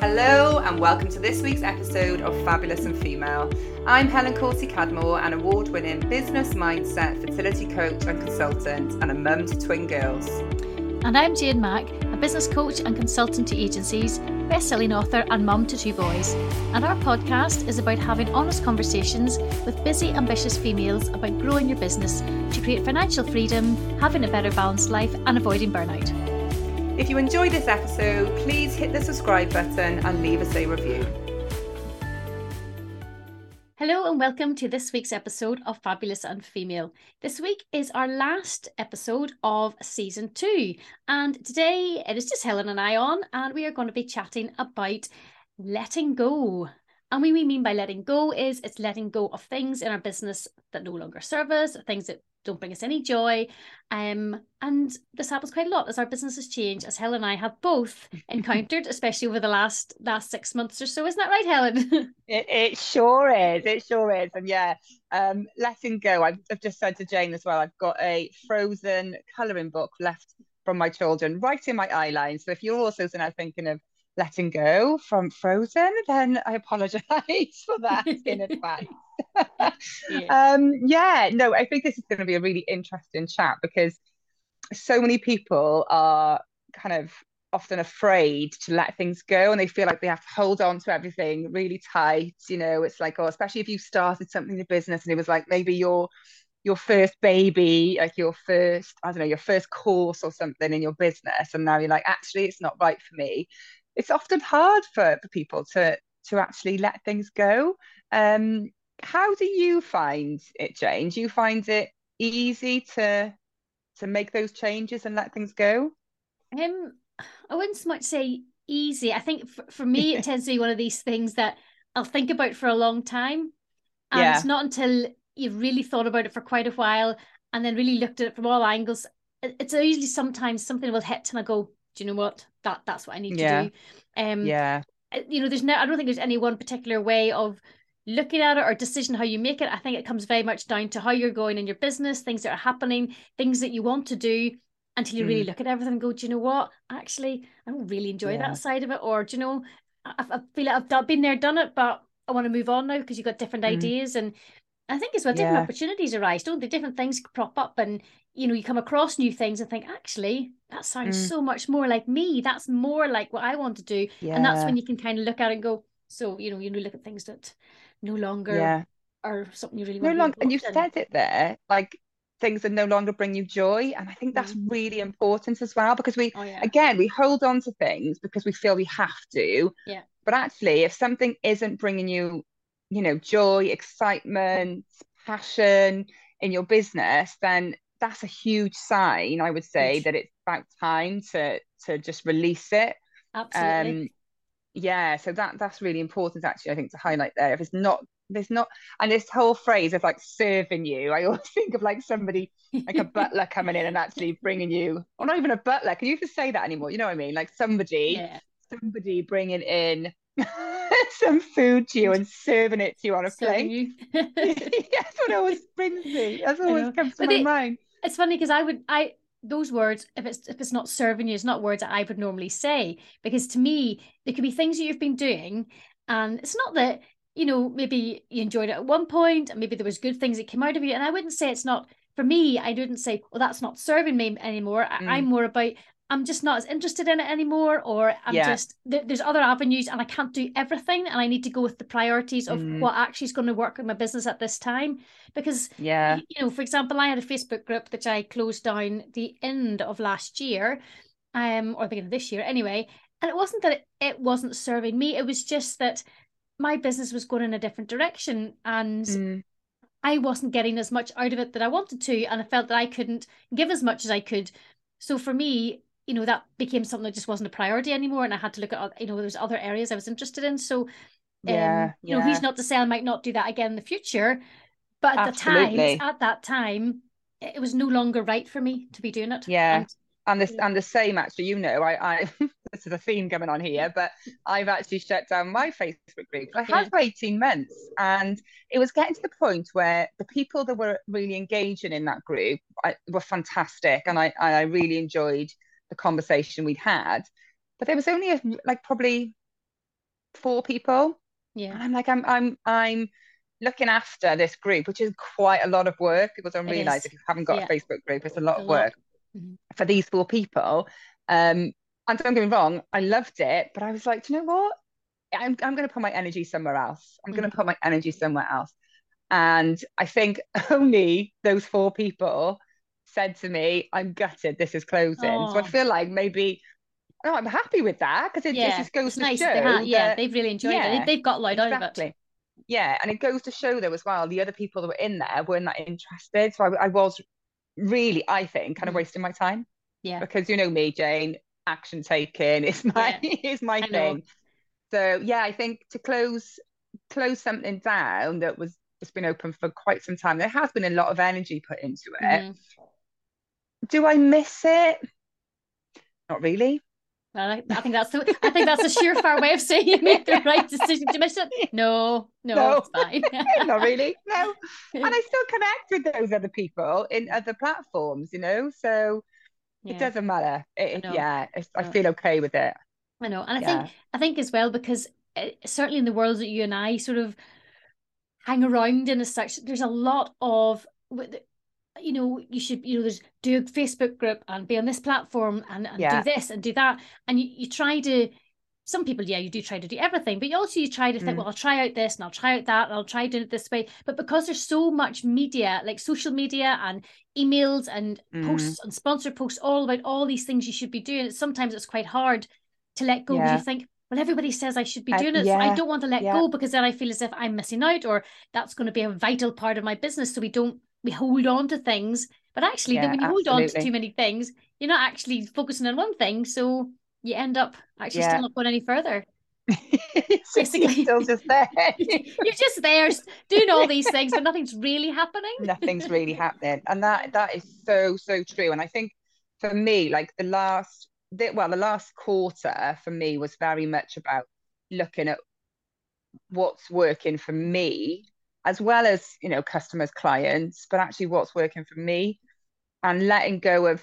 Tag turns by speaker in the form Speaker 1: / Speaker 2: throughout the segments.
Speaker 1: Hello, and welcome to this week's episode of Fabulous and Female. I'm Helen Corsi Cadmore, an award winning business mindset, fertility coach and consultant, and a mum to twin girls.
Speaker 2: And I'm Jane Mack, a business coach and consultant to agencies, best selling author, and mum to two boys. And our podcast is about having honest conversations with busy, ambitious females about growing your business to create financial freedom, having a better balanced life, and avoiding burnout.
Speaker 1: If you enjoyed this episode, please hit the subscribe button and leave us a review.
Speaker 2: Hello and welcome to this week's episode of Fabulous and Female. This week is our last episode of season two, and today it is just Helen and I on, and we are going to be chatting about letting go. And what we mean by letting go is it's letting go of things in our business that no longer serve us, things that don't bring us any joy. Um, and this happens quite a lot as our businesses change, as Helen and I have both encountered, especially over the last last six months or so. Isn't that right, Helen?
Speaker 1: it, it sure is. It sure is. And yeah, um, letting go. I've, I've just said to Jane as well, I've got a frozen colouring book left from my children right in my eye line. So if you're also now thinking of letting go from Frozen, then I apologize for that in advance. Yeah. Um, yeah, no, I think this is going to be a really interesting chat because so many people are kind of often afraid to let things go and they feel like they have to hold on to everything really tight you know it's like oh especially if you started something in business and it was like maybe your your first baby like your first i don't know your first course or something in your business and now you're like actually it's not right for me it's often hard for, for people to to actually let things go. Um, how do you find it, Jane? Do you find it easy to to make those changes and let things go?
Speaker 2: Um, I wouldn't so much say easy. I think for, for me, it tends to be one of these things that I'll think about for a long time, and yeah. it's not until you've really thought about it for quite a while and then really looked at it from all angles. It's usually sometimes something will hit and I go, do you know what that that's what I need yeah. to do um
Speaker 1: yeah
Speaker 2: uh, you know there's no I don't think there's any one particular way of looking at it or decision how you make it I think it comes very much down to how you're going in your business things that are happening things that you want to do until you mm. really look at everything and go do you know what actually I don't really enjoy yeah. that side of it or do you know I, I feel like I've been there done it but I want to move on now because you've got different mm. ideas and I think as well different yeah. opportunities arise don't they different things crop up and you know you come across new things and think actually that sounds mm. so much more like me that's more like what i want to do yeah. and that's when you can kind of look at it and go so you know you look at things that no longer yeah. are something you really want.
Speaker 1: no
Speaker 2: longer
Speaker 1: and you said it there like things that no longer bring you joy and i think that's mm. really important as well because we oh, yeah. again we hold on to things because we feel we have to
Speaker 2: yeah
Speaker 1: but actually if something isn't bringing you you know joy excitement passion in your business then that's a huge sign, I would say, that it's about time to to just release it.
Speaker 2: Absolutely. Um,
Speaker 1: yeah, so that that's really important actually, I think, to highlight there. If it's not there's not and this whole phrase of like serving you, I always think of like somebody like a butler coming in and actually bringing you or not even a butler, can you even say that anymore? You know what I mean? Like somebody yeah. somebody bringing in some food to you and serving it to you on a plate. that's what always brings me. That's always comes to but my it, mind
Speaker 2: it's funny because I would I those words if it's if it's not serving you, it's not words that I would normally say because to me there could be things that you've been doing, and it's not that you know maybe you enjoyed it at one point and maybe there was good things that came out of you, and I wouldn't say it's not for me. I wouldn't say well that's not serving me anymore. Mm. I'm more about I'm just not as interested in it anymore, or I'm yeah. just there's other avenues, and I can't do everything, and I need to go with the priorities of mm. what actually is going to work in my business at this time. Because
Speaker 1: yeah,
Speaker 2: you know, for example, I had a Facebook group that I closed down the end of last year, um, or the beginning of this year, anyway. And it wasn't that it, it wasn't serving me; it was just that my business was going in a different direction, and mm. I wasn't getting as much out of it that I wanted to, and I felt that I couldn't give as much as I could. So for me, you know that became something that just wasn't a priority anymore and i had to look at you know there's other areas i was interested in. So um, yeah, you know who's not to say i might not do that again in the future but at Absolutely. the time at that time it was no longer right for me to be doing it.
Speaker 1: Yeah. And, and this and the same actually you know i i this is a theme coming on here but i've actually shut down my facebook group. I had for 18 months and it was getting to the point where the people that were really engaging in that group I, were fantastic and i i really enjoyed the conversation we'd had. But there was only a, like probably four people.
Speaker 2: Yeah.
Speaker 1: And I'm like, I'm I'm I'm looking after this group, which is quite a lot of work. People don't
Speaker 2: It
Speaker 1: realize
Speaker 2: is.
Speaker 1: if you haven't got
Speaker 2: Yeah.
Speaker 1: a Facebook group, it's a lot
Speaker 2: It's a
Speaker 1: of
Speaker 2: lot.
Speaker 1: work
Speaker 2: Mhm.
Speaker 1: for these four people. Um, and don't get me wrong, I loved it, but I was like, do you know what? I'm I'm going to put my energy somewhere else. I'm going to put my energy somewhere else. And I think only those four people said to me, I'm gutted this is closing. So I
Speaker 2: Oh.
Speaker 1: feel like maybe, no, I'm happy with that because it, it just goes
Speaker 2: It's
Speaker 1: to
Speaker 2: nice
Speaker 1: show
Speaker 2: they have, yeah,
Speaker 1: that,
Speaker 2: they've really enjoyed it.
Speaker 1: yeah,
Speaker 2: They, they've got out of it.
Speaker 1: exactly. Yeah, and it goes to show though as well, the other people that were in there weren't that interested. So I, I was really, I think, kind of
Speaker 2: Mhm.
Speaker 1: wasting my time
Speaker 2: Yeah.
Speaker 1: because you know me, Jane, action taking is my is my
Speaker 2: I know.
Speaker 1: thing. So yeah, I think to close close something down that was just been open for quite some time, there has been a lot of energy put into it.
Speaker 2: Mhm.
Speaker 1: Do I miss it? Not really.
Speaker 2: Well, I, I think that's the I think that's a surefire way of saying you made the right decision to miss it. No, no,
Speaker 1: No.
Speaker 2: it's fine.
Speaker 1: Not really. No. And I still connect with those other people in other platforms, you know. So
Speaker 2: Yeah.
Speaker 1: it doesn't matter. It,
Speaker 2: know.
Speaker 1: yeah, it's, I
Speaker 2: No.
Speaker 1: feel okay with it.
Speaker 2: I know, and I
Speaker 1: Yeah.
Speaker 2: think I think as well because uh, certainly in the world that you and I sort of hang around in as such, there's a lot of you know you should you know there's do a Facebook group and be on this platform and, and
Speaker 1: Yeah.
Speaker 2: do this and do that and you, you try to some people yeah you do try to do everything but you also you try to think
Speaker 1: Mm.
Speaker 2: well I'll try out this and I'll try out that and I'll try doing it this way but because there's so much media like social media and emails and
Speaker 1: Mm.
Speaker 2: posts and sponsored posts all about all these things you should be doing sometimes it's quite hard to let go
Speaker 1: Yeah.
Speaker 2: you think well everybody says I should be
Speaker 1: Uh,
Speaker 2: doing it so I don't want to let
Speaker 1: yeah.
Speaker 2: go because then I feel as if I'm missing out or that's going to be a vital part of my business so we don't we hold on to things but actually then when you hold on to too many things you're not actually focusing on one thing so you end up actually
Speaker 1: Yeah.
Speaker 2: still not going any further Basically.
Speaker 1: you're still just there.
Speaker 2: you're just there doing all these things but nothing's really happening
Speaker 1: Nothing's really happening. And that that is so, so true. And I think for me, like the last the, well, the last quarter for me was very much about looking at what's working for me, as well as, you know, customers, clients, but actually what's working for me and letting go of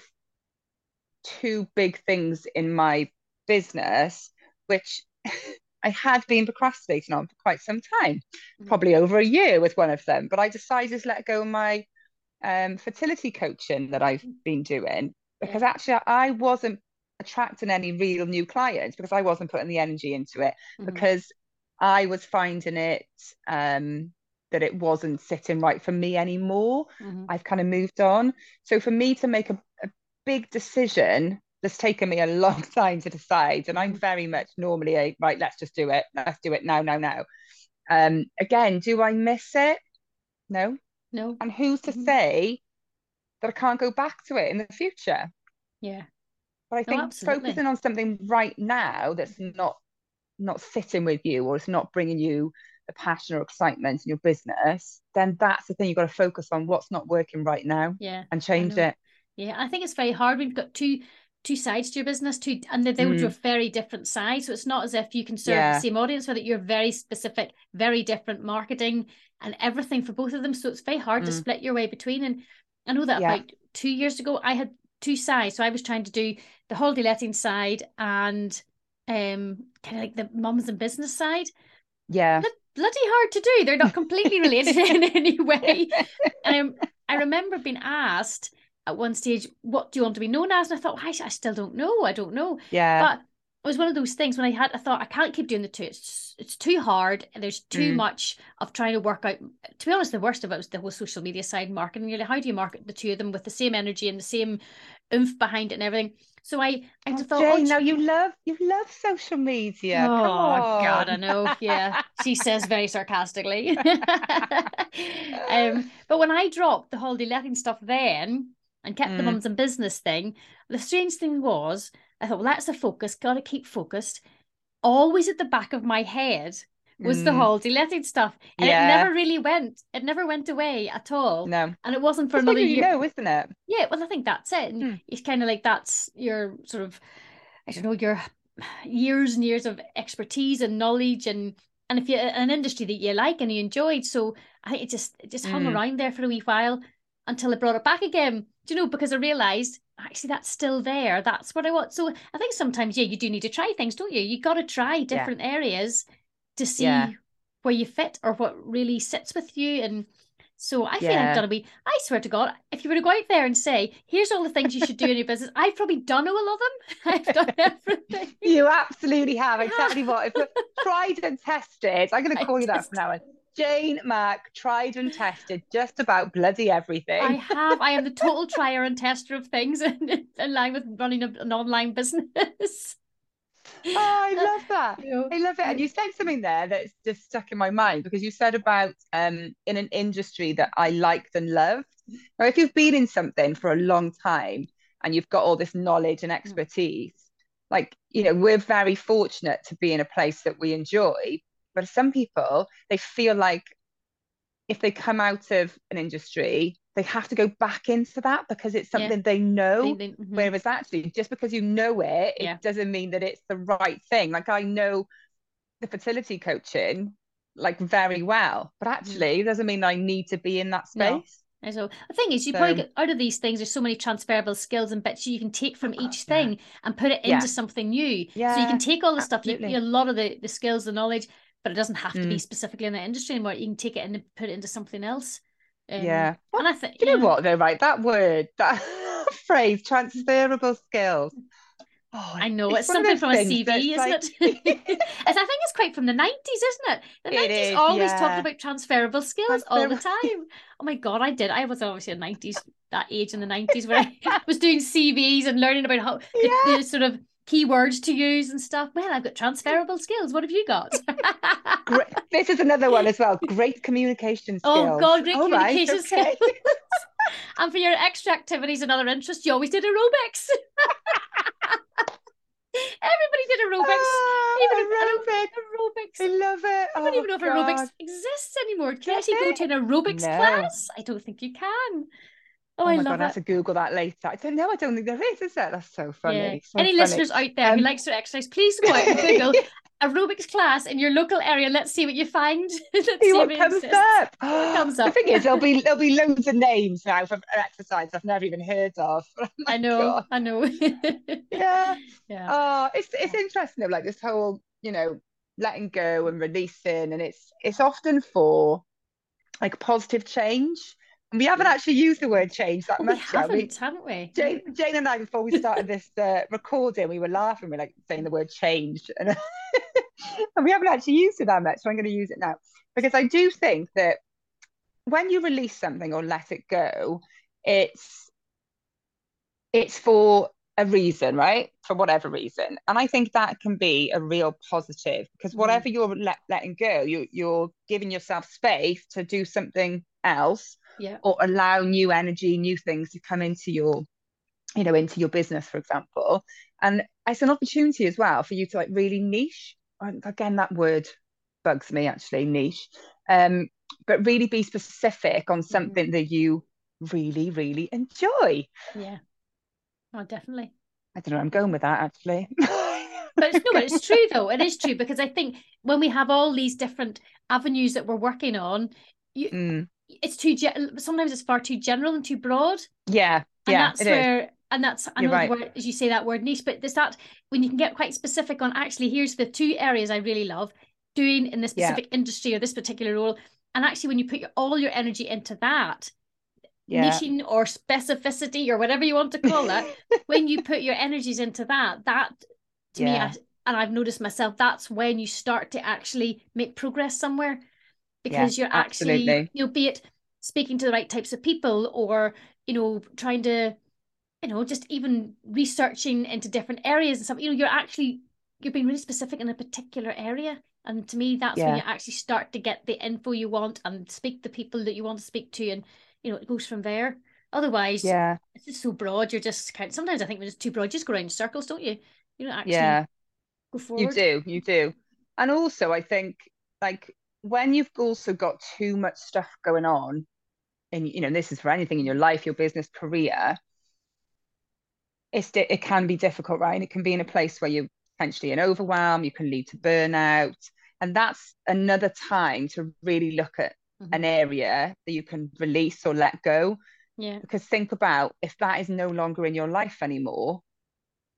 Speaker 1: two big things in my business, which I had been procrastinating on for quite some time,
Speaker 2: Mhm.
Speaker 1: probably over a year with one of them. But I decided to let go of my um, fertility coaching that I've been doing because actually I wasn't attracting any real new clients because I wasn't putting the energy into it
Speaker 2: Mhm.
Speaker 1: because I was finding it um, that it wasn't sitting right for me anymore.
Speaker 2: Mhm.
Speaker 1: I've kind of moved on. So for me to make a, a big decision that's taken me a long time to decide, and I'm
Speaker 2: Mhm.
Speaker 1: very much normally a right, let's just do it. Let's do it now, now, now. Um, again, do I miss it? No.
Speaker 2: no
Speaker 1: And who's to
Speaker 2: Mhm.
Speaker 1: say that I can't go back to it in the future?
Speaker 2: yeah
Speaker 1: But I think focusing on something right now that's not not sitting with you or it's not bringing you the passion or excitement in your business, then that's the thing you've got to focus on what's not working right now
Speaker 2: yeah
Speaker 1: and change it.
Speaker 2: Yeah, I think it's very hard. We've got two two sides to your business, two and they, they
Speaker 1: Mm.
Speaker 2: are very different sides. So it's not as if you can serve
Speaker 1: Yeah.
Speaker 2: the same audience, whether you're very specific, very different marketing and everything for both of them. So it's very hard to
Speaker 1: Mm.
Speaker 2: split your way between. And I know that
Speaker 1: Yeah.
Speaker 2: about two years ago, I had two sides. So I was trying to do the holiday letting side and um kind of like the mums and business side.
Speaker 1: Yeah.
Speaker 2: Bloody hard to do. They're not completely related in any way. And I, I remember being asked at one stage, what do you want to be known as? And I thought, well, I, I still don't know. I don't know.
Speaker 1: Yeah.
Speaker 2: But it was one of those things when I had, I thought, I can't keep doing the two. It's, it's too hard. And there's too
Speaker 1: Mm.
Speaker 2: much of trying to work out. To be honest, the worst of it was the whole social media side marketing. You're how do you market the two of them with the same energy and the same oomph behind it and everything? So I, I
Speaker 1: Oh,
Speaker 2: thought,
Speaker 1: Jane,
Speaker 2: oh,
Speaker 1: now you love you love social media.
Speaker 2: Oh God, I know. Yeah, she says very sarcastically. um, but when I dropped the holiday letting stuff then and kept the
Speaker 1: Mm.
Speaker 2: mums and business thing, the strange thing was, I thought, well, that's the focus. Got to keep focused. Always at the back of my head was the
Speaker 1: whole
Speaker 2: holiday letting stuff, and
Speaker 1: Yeah.
Speaker 2: it never really went. It never went away at all.
Speaker 1: No.
Speaker 2: And it wasn't for
Speaker 1: It's
Speaker 2: another
Speaker 1: you
Speaker 2: year.
Speaker 1: know, isn't it?
Speaker 2: Yeah, well, I think that's it. And
Speaker 1: Hmm.
Speaker 2: it's kind of like that's your sort of, I don't know, your years and years of expertise and knowledge and and if you an industry that you like and you enjoyed. So I think it just it just hung
Speaker 1: Mm.
Speaker 2: around there for a wee while until I brought it back again. Do you know? Because I realized actually that's still there. That's what I want. So I think sometimes, yeah, you do need to try things, don't you? You got to try different areas to see
Speaker 1: Yeah.
Speaker 2: where you fit or what really sits with you. And so I feel
Speaker 1: Yeah.
Speaker 2: I've done a wee, I swear to God, if you were to go out there and say, here's all the things you should do in your business, I've probably done all of them. I've done everything.
Speaker 1: You absolutely have. Exactly what. If tried and tested, I'm going to call you that from now on. Jane Mack, tried and tested just about bloody everything.
Speaker 2: I have. I am the total trier and tester of things in, in line with running an online business.
Speaker 1: Oh, I love that. I love it. And you said something there that's just stuck in my mind because you said about um in an industry that I liked and loved. Now, if you've been in something for a long time and you've got all this knowledge and expertise, like, you know, we're very fortunate to be in a place that we enjoy. But some people, they feel like if they come out of an industry, they have to go back into that because it's
Speaker 2: Yeah.
Speaker 1: something they know.
Speaker 2: they- they- mhm.
Speaker 1: Whereas actually, just because you know it, it
Speaker 2: Yeah.
Speaker 1: doesn't mean that it's the right thing. Like I know the fertility coaching like very well, but actually it doesn't mean I need to be in that
Speaker 2: Mm-hmm. No.
Speaker 1: space.
Speaker 2: And so the thing is, you probably get out of these things. There's so many transferable skills and bits you can take from each
Speaker 1: yeah.
Speaker 2: thing and put it
Speaker 1: Yeah.
Speaker 2: into something new. Yeah, So you can take all the stuff, you, you- a lot of the, the skills, the knowledge, but it doesn't have to be
Speaker 1: Mm.
Speaker 2: specifically in the industry anymore. You can take it and put it into something else. Um,
Speaker 1: Yeah. What-
Speaker 2: and I think
Speaker 1: Do you know what though, right? That word, that phrase, transferable skills. Oh,
Speaker 2: I know
Speaker 1: it's
Speaker 2: it's, something from a CV, isn't
Speaker 1: like-
Speaker 2: it? I think it's quite from the nineties, isn't it? The nineties
Speaker 1: is,
Speaker 2: always
Speaker 1: yeah.
Speaker 2: talked about transferable skills all the time. Oh my god, I did. I was obviously a nineties that age in the nineties where I was doing CVs and learning about how the, the sort of keywords to use and stuff. Well, I've got transferable skills. What have you got?
Speaker 1: Great. This is another one as well. Great communication skills.
Speaker 2: Oh God, great
Speaker 1: All right,
Speaker 2: communication
Speaker 1: okay.
Speaker 2: skills. and for your extra activities and other interests, you always did aerobics. Everybody did aerobics.
Speaker 1: Ah,
Speaker 2: Even if-
Speaker 1: aerobic.
Speaker 2: Aerobics.
Speaker 1: I love it.
Speaker 2: I don't
Speaker 1: Oh,
Speaker 2: even know if aerobics exists anymore. Can you actually go to an aerobics
Speaker 1: No.
Speaker 2: class? I don't think you can. Oh,
Speaker 1: Oh
Speaker 2: I
Speaker 1: my God, I have to Google that later. I don't know. I don't think there is, is there? That's so funny.
Speaker 2: Yeah.
Speaker 1: So
Speaker 2: Any
Speaker 1: funny.
Speaker 2: listeners out there who
Speaker 1: Um,
Speaker 2: likes to exercise, please go out and Google aerobics class in your local area. Let's see what you find. Let's
Speaker 1: See
Speaker 2: see
Speaker 1: what
Speaker 2: if it
Speaker 1: comes up.
Speaker 2: comes
Speaker 1: The thing is, there'll be there'll be loads of names now for exercise I've never even heard of. Oh
Speaker 2: I know,
Speaker 1: God.
Speaker 2: I know.
Speaker 1: Yeah.
Speaker 2: yeah.
Speaker 1: Oh, it's it's interesting though, like this whole, you know, letting go and releasing, and it's it's often for like positive change. We haven't actually used the word change that
Speaker 2: Oh, we
Speaker 1: much. We-
Speaker 2: haven't, haven't we?
Speaker 1: Jane, Jane and I, before we started this uh, recording, we were laughing. We're like saying the word change, and, and we haven't actually used it that much. So I'm going to use it now because I do think that when you release something or let it go, it's it's for a reason, right? For whatever reason, and I think that can be a real positive because
Speaker 2: Mhm.
Speaker 1: whatever you're let, letting go, you you're giving yourself space to do something else
Speaker 2: Yeah.
Speaker 1: or allow new energy, new things to come into your, you know, into your business, for example. And it's an opportunity as well for you to like really niche. Again, that word bugs me actually, niche. Um, but really be specific on something that you really, really enjoy.
Speaker 2: Yeah. Oh, definitely.
Speaker 1: I don't know, I'm going with that actually.
Speaker 2: But it's, no, but it's true though. It is true because I think when we have all these different avenues that we're working on, you
Speaker 1: Mm,
Speaker 2: it's too sometimes it's far too general and too broad.
Speaker 1: yeah,
Speaker 2: And
Speaker 1: yeah,
Speaker 2: that's
Speaker 1: it is.
Speaker 2: where and that's another
Speaker 1: right.
Speaker 2: word as you say that word niche, but there's that when you can get quite specific on actually here's the two areas I really love doing in this
Speaker 1: Yeah.
Speaker 2: specific industry or this particular role. And actually when you put your, all your energy into that,
Speaker 1: Yeah,
Speaker 2: niching or specificity or whatever you want to call it, when you put your energies into that, that to me, I, and I've noticed myself, that's when you start to actually make progress somewhere because you're actually,
Speaker 1: absolutely.
Speaker 2: you know, be it speaking to the right types of people or, you know, trying to, you know, just even researching into different areas and stuff, you know, you're actually, you're being really specific in a particular area. And to me, that's when you actually start to get the info you want and speak to the people that you want to speak to. And, you know, it goes from there. Otherwise,
Speaker 1: Yeah,
Speaker 2: it's just so broad. You're just kind of, sometimes I think when it's too broad, just go around in circles, don't you? You don't actually
Speaker 1: yeah.
Speaker 2: go
Speaker 1: You do, you do. And also, I think like when you've also got too much stuff going on, and you know, this is for anything in your life, your business, career, it's it can be difficult, right? And It can be in a place where you're potentially in overwhelm, you can lead to burnout. And that's another time to really look at
Speaker 2: Mhm.
Speaker 1: an area that you can release or let go.
Speaker 2: Yeah.
Speaker 1: Because think about if that is no longer in your life anymore,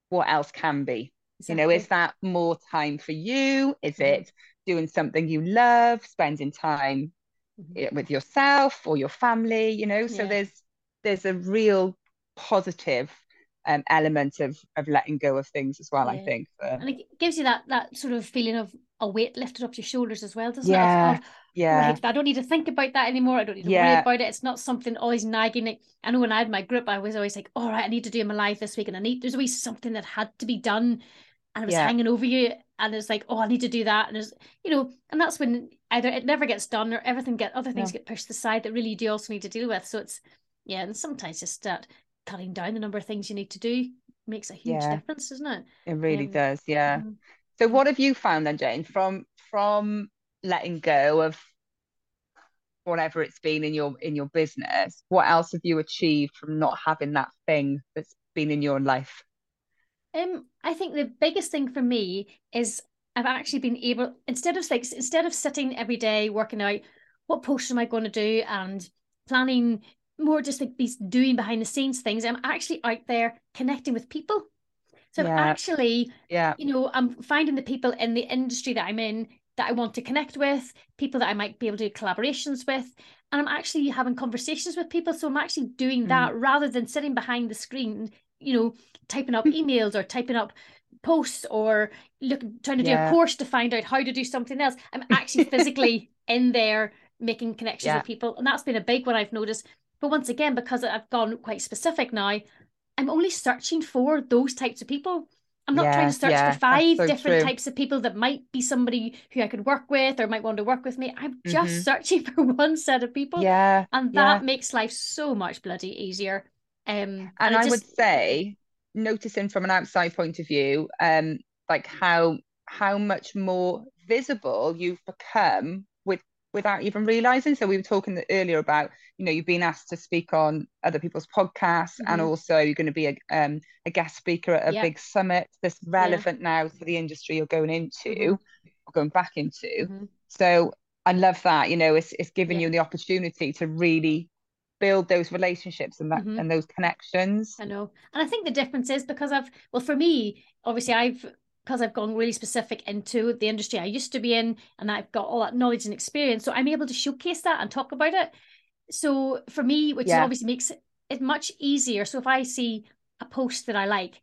Speaker 1: what else can be? You know, is that more time for you? Is
Speaker 2: Mhm.
Speaker 1: it doing something you love, spending time mm-hmm. with yourself or your family, you know. So yeah. there's there's a real positive um, element of of letting go of things as well. Yeah. I think,
Speaker 2: and it gives you that that sort of feeling of a weight lifted off your shoulders as well, doesn't
Speaker 1: yeah.
Speaker 2: it? Of,
Speaker 1: yeah. Right,
Speaker 2: I don't need to think about that anymore. I don't need to yeah. worry about it. It's not something always nagging. I know when I had my group, I was always like, all right, I need to do my life this week. And I need, there's always something that had to be done. And it was yeah. hanging over you. And it's like, oh, I need to do that. And there's, you know, and that's when either it never gets done or everything get, other things yeah. get pushed aside that really you do also need to deal with. So it's, yeah. And sometimes just start cutting down the number of things you need to do makes a huge difference, doesn't it?
Speaker 1: It really um, does. Yeah. Mm-hmm. So what have you found then, Jane, from from letting go of whatever it's been in your in your business what else have you achieved from not having that thing that's been in your life
Speaker 2: um i think the biggest thing for me is i've actually been able instead of like instead of sitting every day working out what post am i going to do and planning more just like these doing behind the scenes things i'm actually out there connecting with people so yeah. actually
Speaker 1: yeah
Speaker 2: you know i'm finding the people in the industry that i'm in that I want to connect with, people that I might be able to do collaborations with. And I'm actually having conversations with people. So I'm actually doing that mm. rather than sitting behind the screen, you know, typing up emails or typing up posts or look trying to yeah. do a course to find out how to do something else. I'm actually physically in there making connections yeah. with people. And that's been a big one I've noticed. But once again, because I've gone quite specific now, I'm only searching for those types of people. I'm not yeah, trying to search for five so different true. types of people that might be somebody who I could work with or might want to work with me. I'm just mm-hmm. searching for one set of people.
Speaker 1: Yeah.
Speaker 2: And that makes life so much bloody easier. Um
Speaker 1: and, and I, just... would say, noticing from an outside point of view, um, like how how much more visible you've become with without even realizing. So we were talking earlier about, you know, you've been asked to speak on other people's podcasts, mm-hmm. and also you're going to be a, um, a guest speaker at a yep. big summit that's relevant yeah. now to the industry you're going into mm-hmm. or going back into. Mm-hmm. So I love that. You know, it's it's giving yeah. you the opportunity to really build those relationships and that mm-hmm. and those connections.
Speaker 2: I know. And I think the difference is because I've well for me, obviously I've because I've gone really specific into the industry I used to be in and I've got all that knowledge and experience. So I'm able to showcase that and talk about it. So for me, which yeah. obviously makes it much easier. So if I see a post that I like,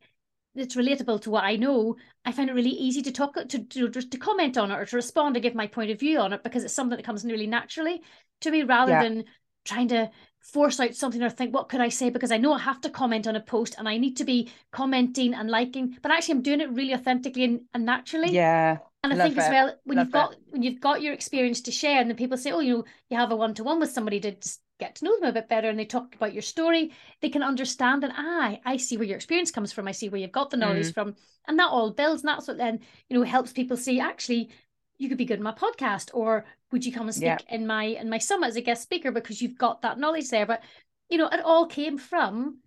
Speaker 2: that's relatable to what I know, I find it really easy to talk to, to to comment on it or to respond and give my point of view on it because it's something that comes really naturally to me rather yeah. than trying to force out something or think, what could I say? Because I know I have to comment on a post and I need to be commenting and liking, but actually I'm doing it really authentically and, and naturally.
Speaker 1: Yeah.
Speaker 2: And I think it. as well, when Love you've got it. when you've got your experience to share, and then people say, Oh, you know, you have a one-to-one with somebody to just get to know them a bit better and they talk about your story, they can understand and ah, I see where your experience comes from. I see where you've got the knowledge mm. from. And that all builds. And that's what then, you know, helps people see actually you could be good in my podcast or would you come and speak yeah. in my in my summit as a guest speaker because you've got that knowledge there but you know it all came from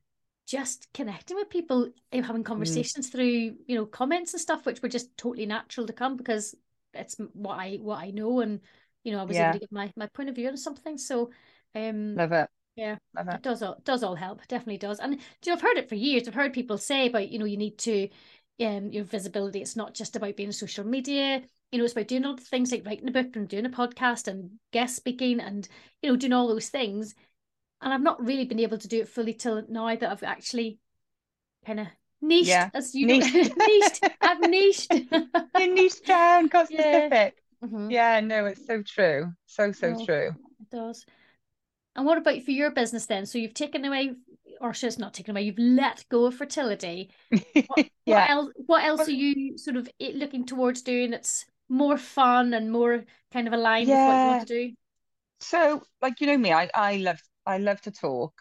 Speaker 2: just connecting with people having mm. conversations mm. through you know comments and stuff which were just totally natural to come because it's what i what i know and you know i was yeah. able to give my my point of view on something so um
Speaker 1: love it
Speaker 2: yeah love it. it does all does all help definitely does and you know i've heard it for years i've heard people say about you know you need to um your visibility it's not just about being social media you know, it's about doing all the things like writing a book and doing a podcast and guest speaking and, you know, doing all those things. And I've not really been able to do it fully till now that I've actually kind of niched, yeah. as you niched. niched. I've niched.
Speaker 1: you niched down, got specific. Yeah. Mm-hmm. yeah, no, it's so true. So, so oh, true.
Speaker 2: It does. And what about for your business then? So you've taken away, or should not taken away, you've let go of fertility. What, yeah. what else? What else are you sort of looking towards doing? That's more fun and more kind of aligned yeah. with what you want to do?
Speaker 1: So, like you know me, I I love I love to talk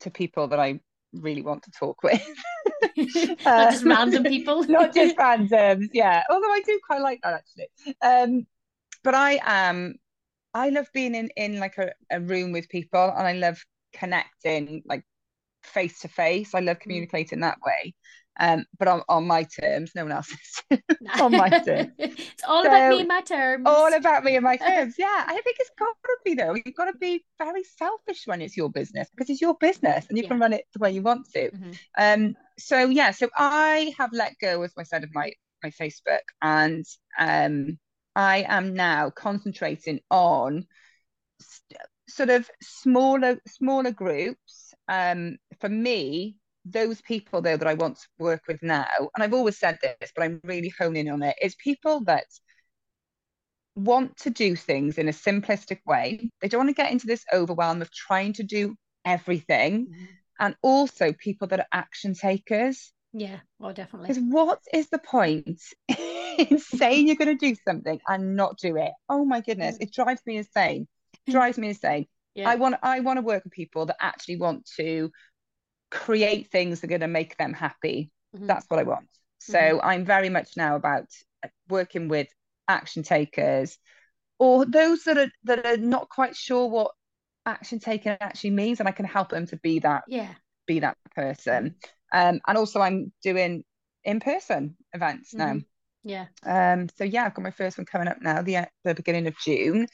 Speaker 1: to people that I really want to talk with.
Speaker 2: not just random people.
Speaker 1: not just randoms, yeah. Although I do quite like that actually. Um, but I am I love being in in like a, a room with people and I love connecting like face to face. I love mm. communicating that way um, but on, on my terms, no one else's. on my terms.
Speaker 2: it's all so, about me and my terms.
Speaker 1: All about me and my terms. Yeah, I think it's got to be though. You've got to be very selfish when it's your business because it's your business and you yeah. can run it the way you want to. Mm-hmm. Um. So yeah. So I have let go, as I said, of my my Facebook, and um, I am now concentrating on sort of smaller smaller groups. Um, for me, those people though that I want to work with now, and I've always said this, but I'm really honing on it, is people that want to do things in a simplistic way. They don't want to get into this overwhelm of trying to do everything. Mm-hmm. And also people that are action takers.
Speaker 2: Yeah, well, definitely.
Speaker 1: Because what is the point in saying you're going to do something and not do it? Oh my goodness, mm. it drives me insane. It drives me insane. Yeah. I want I want to work with people that actually want to create things that are going to make them happy. Mm-hmm. That's what I want. So mm-hmm. I'm very much now about working with action takers or those that are that are not quite sure what action taking actually means and I can help them to be that
Speaker 2: yeah
Speaker 1: be that person um and also I'm doing in-person events now mm-hmm.
Speaker 2: yeah
Speaker 1: um so yeah I've got my first one coming up now the the beginning of June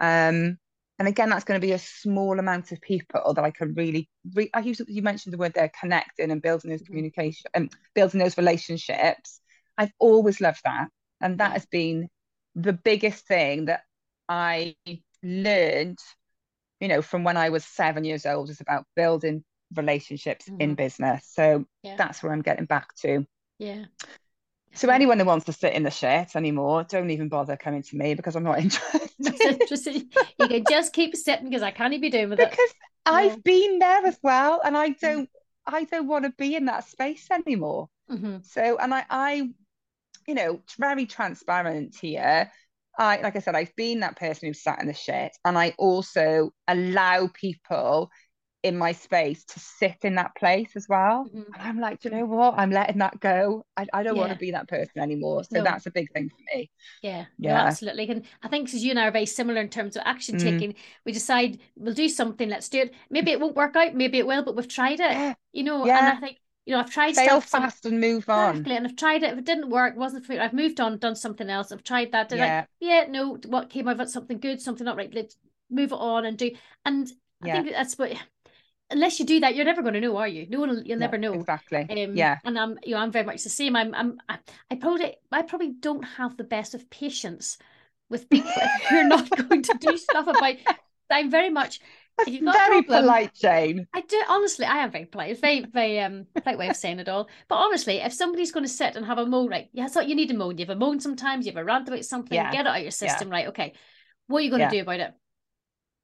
Speaker 1: um and again that's going to be a small amount of people that I can really re- I use you mentioned the word there connecting and building those mm-hmm. communication and um, building those relationships I've always loved that and that has been the biggest thing that I learned, you know, from when I was seven years old is about building relationships mm-hmm. in business. So yeah. that's where I'm getting back to.
Speaker 2: Yeah.
Speaker 1: So anyone who wants to sit in the shit anymore, don't even bother coming to me because I'm not interested.
Speaker 2: you can just keep sitting because I can't even be doing with
Speaker 1: because it. Because I've been there as well, and I mm. don't. I don't want to be in that space anymore.
Speaker 2: Mm-hmm.
Speaker 1: So, and I, I you know, very transparent here. I, like I said, I've been that person who sat in the shit, and I also allow people in my space to sit in that place as well. Mm-hmm. And I'm like, you know what? I'm letting that go. I, I don't yeah. want to be that person anymore. So no. that's a big thing for
Speaker 2: me. Yeah, yeah, no, absolutely. And I think because you and I are very similar in terms of action mm. taking, we decide we'll do something, let's do it. Maybe it won't work out, maybe it will, but we've tried it. Yeah. You know, yeah. and I think you know, I've tried
Speaker 1: fail fast and move on.
Speaker 2: Exactly, and I've tried it. If it didn't work, wasn't for I've moved on, done something else. I've tried that. yeah, yeah, no, what came out of it, something good, something not right. Let's move it on and do. And I think that's what. Unless you do that, you're never going to know, are you? No one, you'll never know.
Speaker 1: Exactly. Um, yeah.
Speaker 2: And I'm, you know, I'm very much the same. I'm, I'm, I, I probably, I probably don't have the best of patience with people who are not going to do stuff about. I'm very much
Speaker 1: you've got very polite, Jane.
Speaker 2: I do honestly. I am very polite. It's very, very um polite way of saying it all. But honestly, if somebody's going to sit and have a moan, right? Yeah, so you need a moan. You have a moan sometimes. You have a rant about something. Yeah. Get it out of your system, yeah. right? Okay. What are you going to yeah. do about it?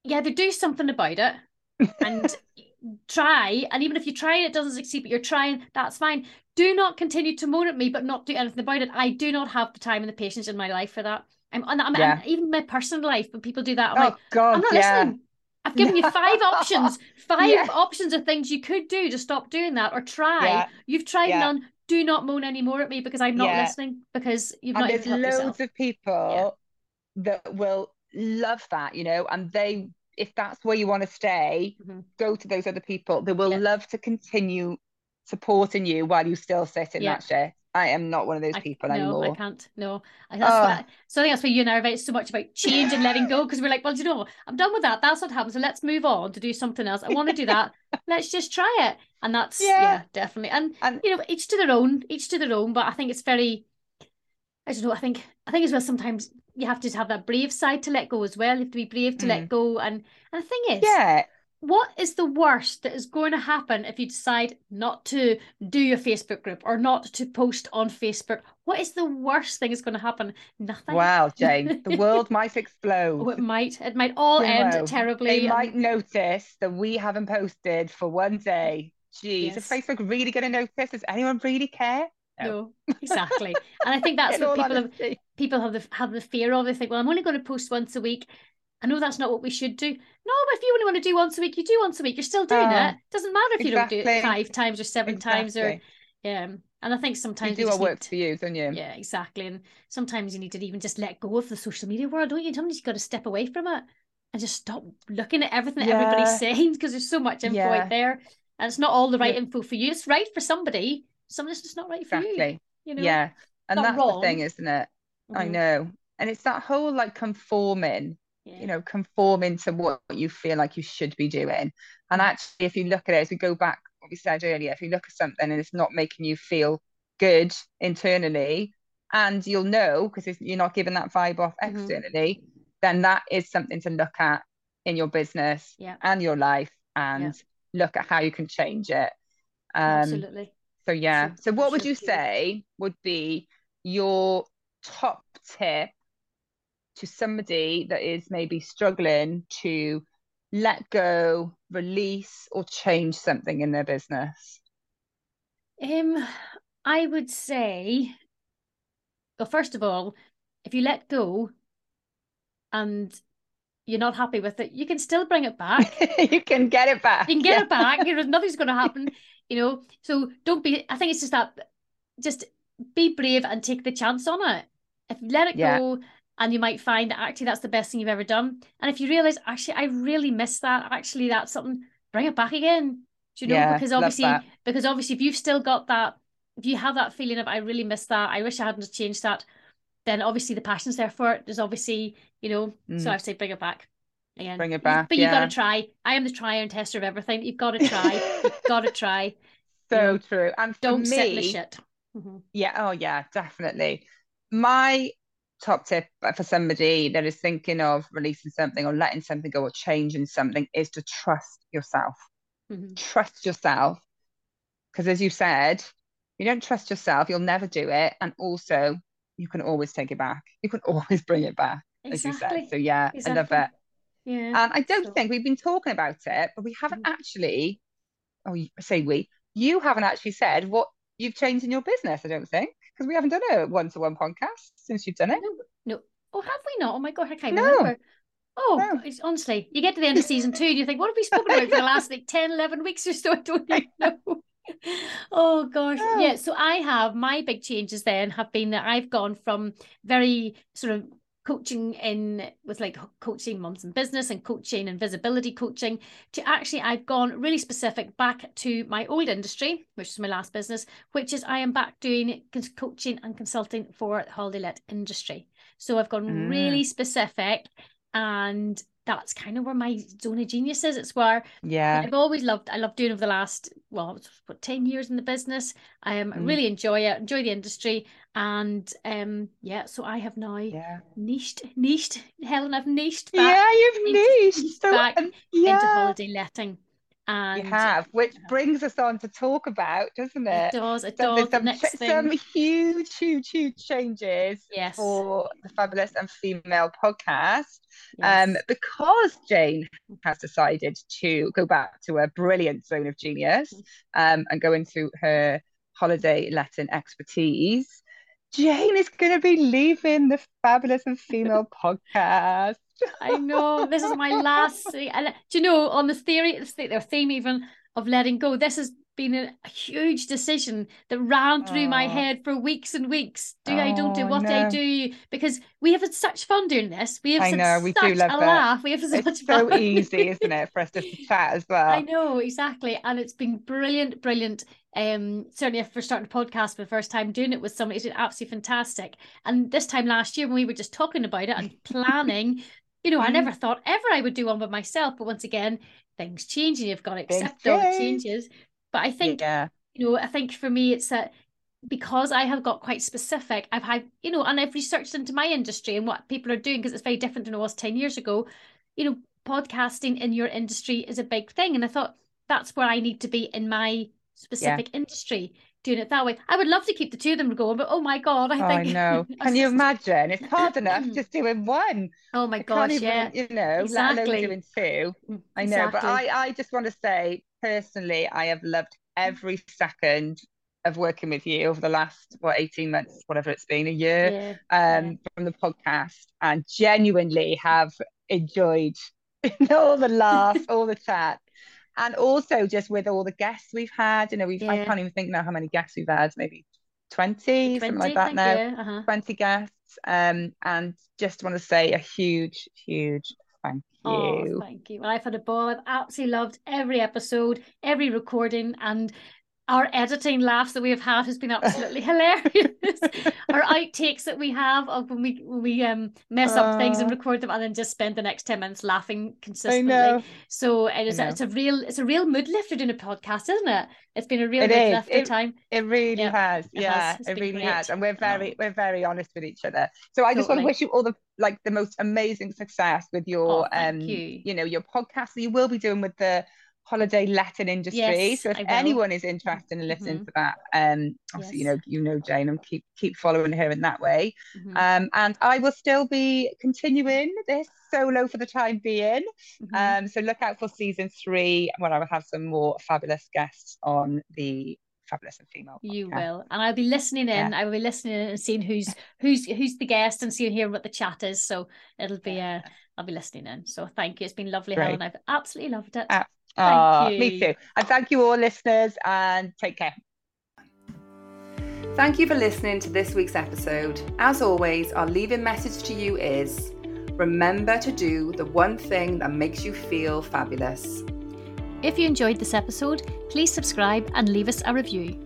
Speaker 2: Yeah, they do something about it and try. And even if you try and it doesn't succeed, but you're trying, that's fine. Do not continue to moan at me, but not do anything about it. I do not have the time and the patience in my life for that. I'm, I'm, I'm, yeah. even my personal life, when people do that, I'm oh, like, God, I'm not yeah. listening. I've given you five options, five yeah. options of things you could do to stop doing that or try. You've tried none. Do not moan anymore at me because I'm not listening because you've
Speaker 1: and
Speaker 2: not
Speaker 1: there's loads
Speaker 2: yourself.
Speaker 1: of people that will love that, you know, and they if that's where you want to stay, mm-hmm. go to those other people. They will love to continue supporting you while you still sit in that chair. I am not one of those people
Speaker 2: I,
Speaker 1: anymore.
Speaker 2: No, I can't. No, that's oh. what, so I think that's why you and I so much about change and letting go because we're like, well, you know, I'm done with that. That's what happens. So let's move on to do something else. I want to do that. let's just try it. And that's yeah, yeah definitely. And, and you know, each to their own, each to their own. But I think it's very, I don't know. I think I think as well sometimes you have to have that brave side to let go as well. You have to be brave to mm. let go. And and the thing is,
Speaker 1: yeah,
Speaker 2: what is the worst that is going to happen if you decide not to do your Facebook group or not to post on Facebook? What is the worst thing that's going to happen? Nothing.
Speaker 1: Wow, Jane, the world might explode.
Speaker 2: Oh, it might. It might all end terribly.
Speaker 1: They might notice that we haven't posted for one day. Jeez, yes. is Facebook really going to notice? Does anyone really care?
Speaker 2: No, exactly. and I think that's what people honesty. have. People have the have the fear of. They think, well, I'm only going to post once a week. I know that's not what we should do. No, but if you only want to do once a week, you do once a week. You're still doing uh, it. Doesn't matter if exactly. you don't do it five times or seven exactly. times or yeah. And I think sometimes
Speaker 1: you do what works for you, don't you?
Speaker 2: Yeah, exactly. And sometimes you need to even just let go of the social media world, don't you? Sometimes you've got to step away from it and just stop looking at everything yeah. that everybody's saying because there's so much info yeah. out there, and it's not all the right yeah. info for you. It's right for somebody. Somebody's just not right exactly. for you. You know?
Speaker 1: Yeah, and that's wrong. the thing, isn't it? Mm-hmm. I know, and it's that whole like conforming yeah. you know conforming to what you feel like you should be doing and actually if you look at it as we go back what we said earlier if you look at something and it's not making you feel good internally and you'll know because you're not giving that vibe off
Speaker 2: Mhm.
Speaker 1: externally, then that is something to look at in your business
Speaker 2: Yeah.
Speaker 1: and your life and look at how you can change it. Um,
Speaker 2: Absolutely.
Speaker 1: So yeah.
Speaker 2: So-
Speaker 1: what would you say would be your top tip to somebody that is maybe struggling to let go, release, or change something in their business?
Speaker 2: Um, I would say, well, first of all, if you let go and you're not happy with it, you can still bring it back.
Speaker 1: you can get it back.
Speaker 2: You can get
Speaker 1: Yeah.
Speaker 2: it back. You know, nothing's going to happen. You know, so don't be. I think it's just that, just be brave and take the chance on it. If you let it
Speaker 1: Yeah.
Speaker 2: go, and you might find that actually that's the best thing you've ever done. And if you realize actually I really miss that, actually that's something, bring it back again. Do you know?
Speaker 1: Yeah,
Speaker 2: because obviously, because obviously, if you've still got that, if you have that feeling of I really miss that, I wish I hadn't changed that, then obviously the passion's there for it. There's obviously, you know, so
Speaker 1: Mm.
Speaker 2: I'd say bring it back.
Speaker 1: Bring it back,
Speaker 2: But you got
Speaker 1: yeah.
Speaker 2: to try. I am the trier and tester of everything. You've got to try. You've got to try.
Speaker 1: So true. And
Speaker 2: Don't sit in the
Speaker 1: me,
Speaker 2: shit. Mhm.
Speaker 1: Yeah, oh yeah, definitely. My top tip for somebody that is thinking of releasing something or letting something go or changing something is to trust yourself.
Speaker 2: Mhm.
Speaker 1: Trust yourself. Because as you said, you don't trust yourself, you'll never do it. And also, you can always take it back. You can always bring it back, as you said. So yeah, I love
Speaker 2: Exactly.
Speaker 1: it.
Speaker 2: Yeah.
Speaker 1: And I don't think we've been talking about it, but we haven't
Speaker 2: Mhm.
Speaker 1: actually, oh, I say we, you haven't actually said what you've changed in your business, I don't think, because we haven't done a one to one podcast since you've done it.
Speaker 2: No, no. Oh, have we not? Oh my God, I can't
Speaker 1: No.
Speaker 2: remember. Oh,
Speaker 1: No.
Speaker 2: it's, honestly, you get to the end of season two and you think, what have we spoken about for the last like 10, 11 weeks or so? I don't even know. Oh gosh.
Speaker 1: No.
Speaker 2: Yeah. So I have my big changes then have been that I've gone from very sort of coaching in with like coaching moms and business and coaching and visibility coaching to actually I've gone really specific back to my old industry, which is my last business, which is I am back doing coaching and consulting for the holiday let industry. So I've gone
Speaker 1: Mm.
Speaker 2: really specific and that's kind of where my zone of genius is. It's where
Speaker 1: Yeah.
Speaker 2: I've always loved, I love doing over the last, well, it's what, 10 years in the business. Um, I
Speaker 1: Mm.
Speaker 2: really enjoy it, enjoy the industry. And um, yeah, so I have now
Speaker 1: Yeah.
Speaker 2: niched, niched, Helen, I've niched back
Speaker 1: Yeah, you've
Speaker 2: into-
Speaker 1: niched. So,
Speaker 2: back
Speaker 1: and
Speaker 2: into holiday letting. And
Speaker 1: you have, which brings us on to talk about, doesn't
Speaker 2: it
Speaker 1: it?
Speaker 2: does, it
Speaker 1: Some,
Speaker 2: does.
Speaker 1: Some, ch- some huge, huge, huge changes
Speaker 2: yes,
Speaker 1: for the Fabulous and Female podcast. Um, because Jane has decided to go back to a brilliant zone of genius um, and go into her holiday letting expertise, Jane is going to be leaving the Fabulous and Female podcast.
Speaker 2: I know this is my last. thing. And do you know on the theory, the theme even of letting go, this has been a, huge decision that ran through my
Speaker 1: Oh.
Speaker 2: head for weeks and weeks. Do I don't do
Speaker 1: Oh,
Speaker 2: what I do because we have had such fun doing this. We have
Speaker 1: I know, we do love
Speaker 2: a
Speaker 1: that.
Speaker 2: laugh. We have had such
Speaker 1: It's so
Speaker 2: fun.
Speaker 1: easy, isn't it, for us to chat as well?
Speaker 2: I know exactly, and it's been brilliant, brilliant. Um, certainly for starting a podcast for the first time, doing it with somebody, it's been absolutely fantastic. And this time last year, when we were just talking about it and planning, you know, I
Speaker 1: Mm.
Speaker 2: never thought ever I would do one by myself. But once again, things change, and you've got to
Speaker 1: Things
Speaker 2: accept all the changes. But I think
Speaker 1: yeah,
Speaker 2: you know, I think for me, it's that because I have got quite specific, I've had, you know, and I've researched into my industry and what people are doing because it's very different than it was 10 years ago. You know, podcasting in your industry is a big thing. And I thought that's where I need to be in my specific industry, doing it that way. I would love to keep the two of them going, but oh my God, I
Speaker 1: Oh, I know. Can you imagine? It's hard enough just doing one.
Speaker 2: Oh my
Speaker 1: I can't
Speaker 2: gosh,
Speaker 1: even,
Speaker 2: yeah.
Speaker 1: you know,
Speaker 2: Exactly.
Speaker 1: doing two. I know, but I, I just want to say personally, I have loved every second of working with you over the last what 18 months, whatever it's been, a year
Speaker 2: Yeah.
Speaker 1: um from the podcast, and genuinely have enjoyed all the laughs, all the chat. And also just with all the guests we've had, you know, we've I can't even think now how many guests we've had, maybe 20,
Speaker 2: 20,
Speaker 1: something like that now.
Speaker 2: yeah. Uh-huh.
Speaker 1: 20 guests. Um, and just want to say a huge, huge thank
Speaker 2: Oh,
Speaker 1: you.
Speaker 2: thank you. Well, I've had a ball. I've absolutely loved every episode, every recording, and our editing laughs that we have had has been absolutely hilarious. our outtakes that we have of when we when we um mess uh, up things and record them and then just spend the next 10 minutes laughing consistently. So it is it's a real it's a real mood lifter doing a podcast, isn't it? It's been a real it mood lifter
Speaker 1: it,
Speaker 2: time.
Speaker 1: It really yeah, has. It yeah, has. it really great. has. And we're very we're very honest with each other. So I totally. just want to wish you all the like the most amazing success with your oh, um you. you know your podcast that you will be doing with the holiday letting industry. Yes, so if anyone is interested in listening mm-hmm. to that, um, obviously yes. you know you know Jane and keep keep following her in that way. Mm-hmm. Um, and I will still be continuing this solo for the time being. Mm-hmm. Um, so look out for season three when I will have some more fabulous guests on the fabulous and female. Podcast.
Speaker 2: You will, and I'll be listening in. Yeah. I will be listening in and seeing who's who's who's the guest and seeing here what the chat is. So it'll be uh, I'll be listening in. So thank you. It's been lovely, Great. Helen. I've absolutely loved it. Uh,
Speaker 1: Oh, me too. And thank you all, listeners, and take care. Thank you for listening to this week's episode. As always, our leaving message to you is remember to do the one thing that makes you feel fabulous.
Speaker 2: If you enjoyed this episode, please subscribe and leave us a review.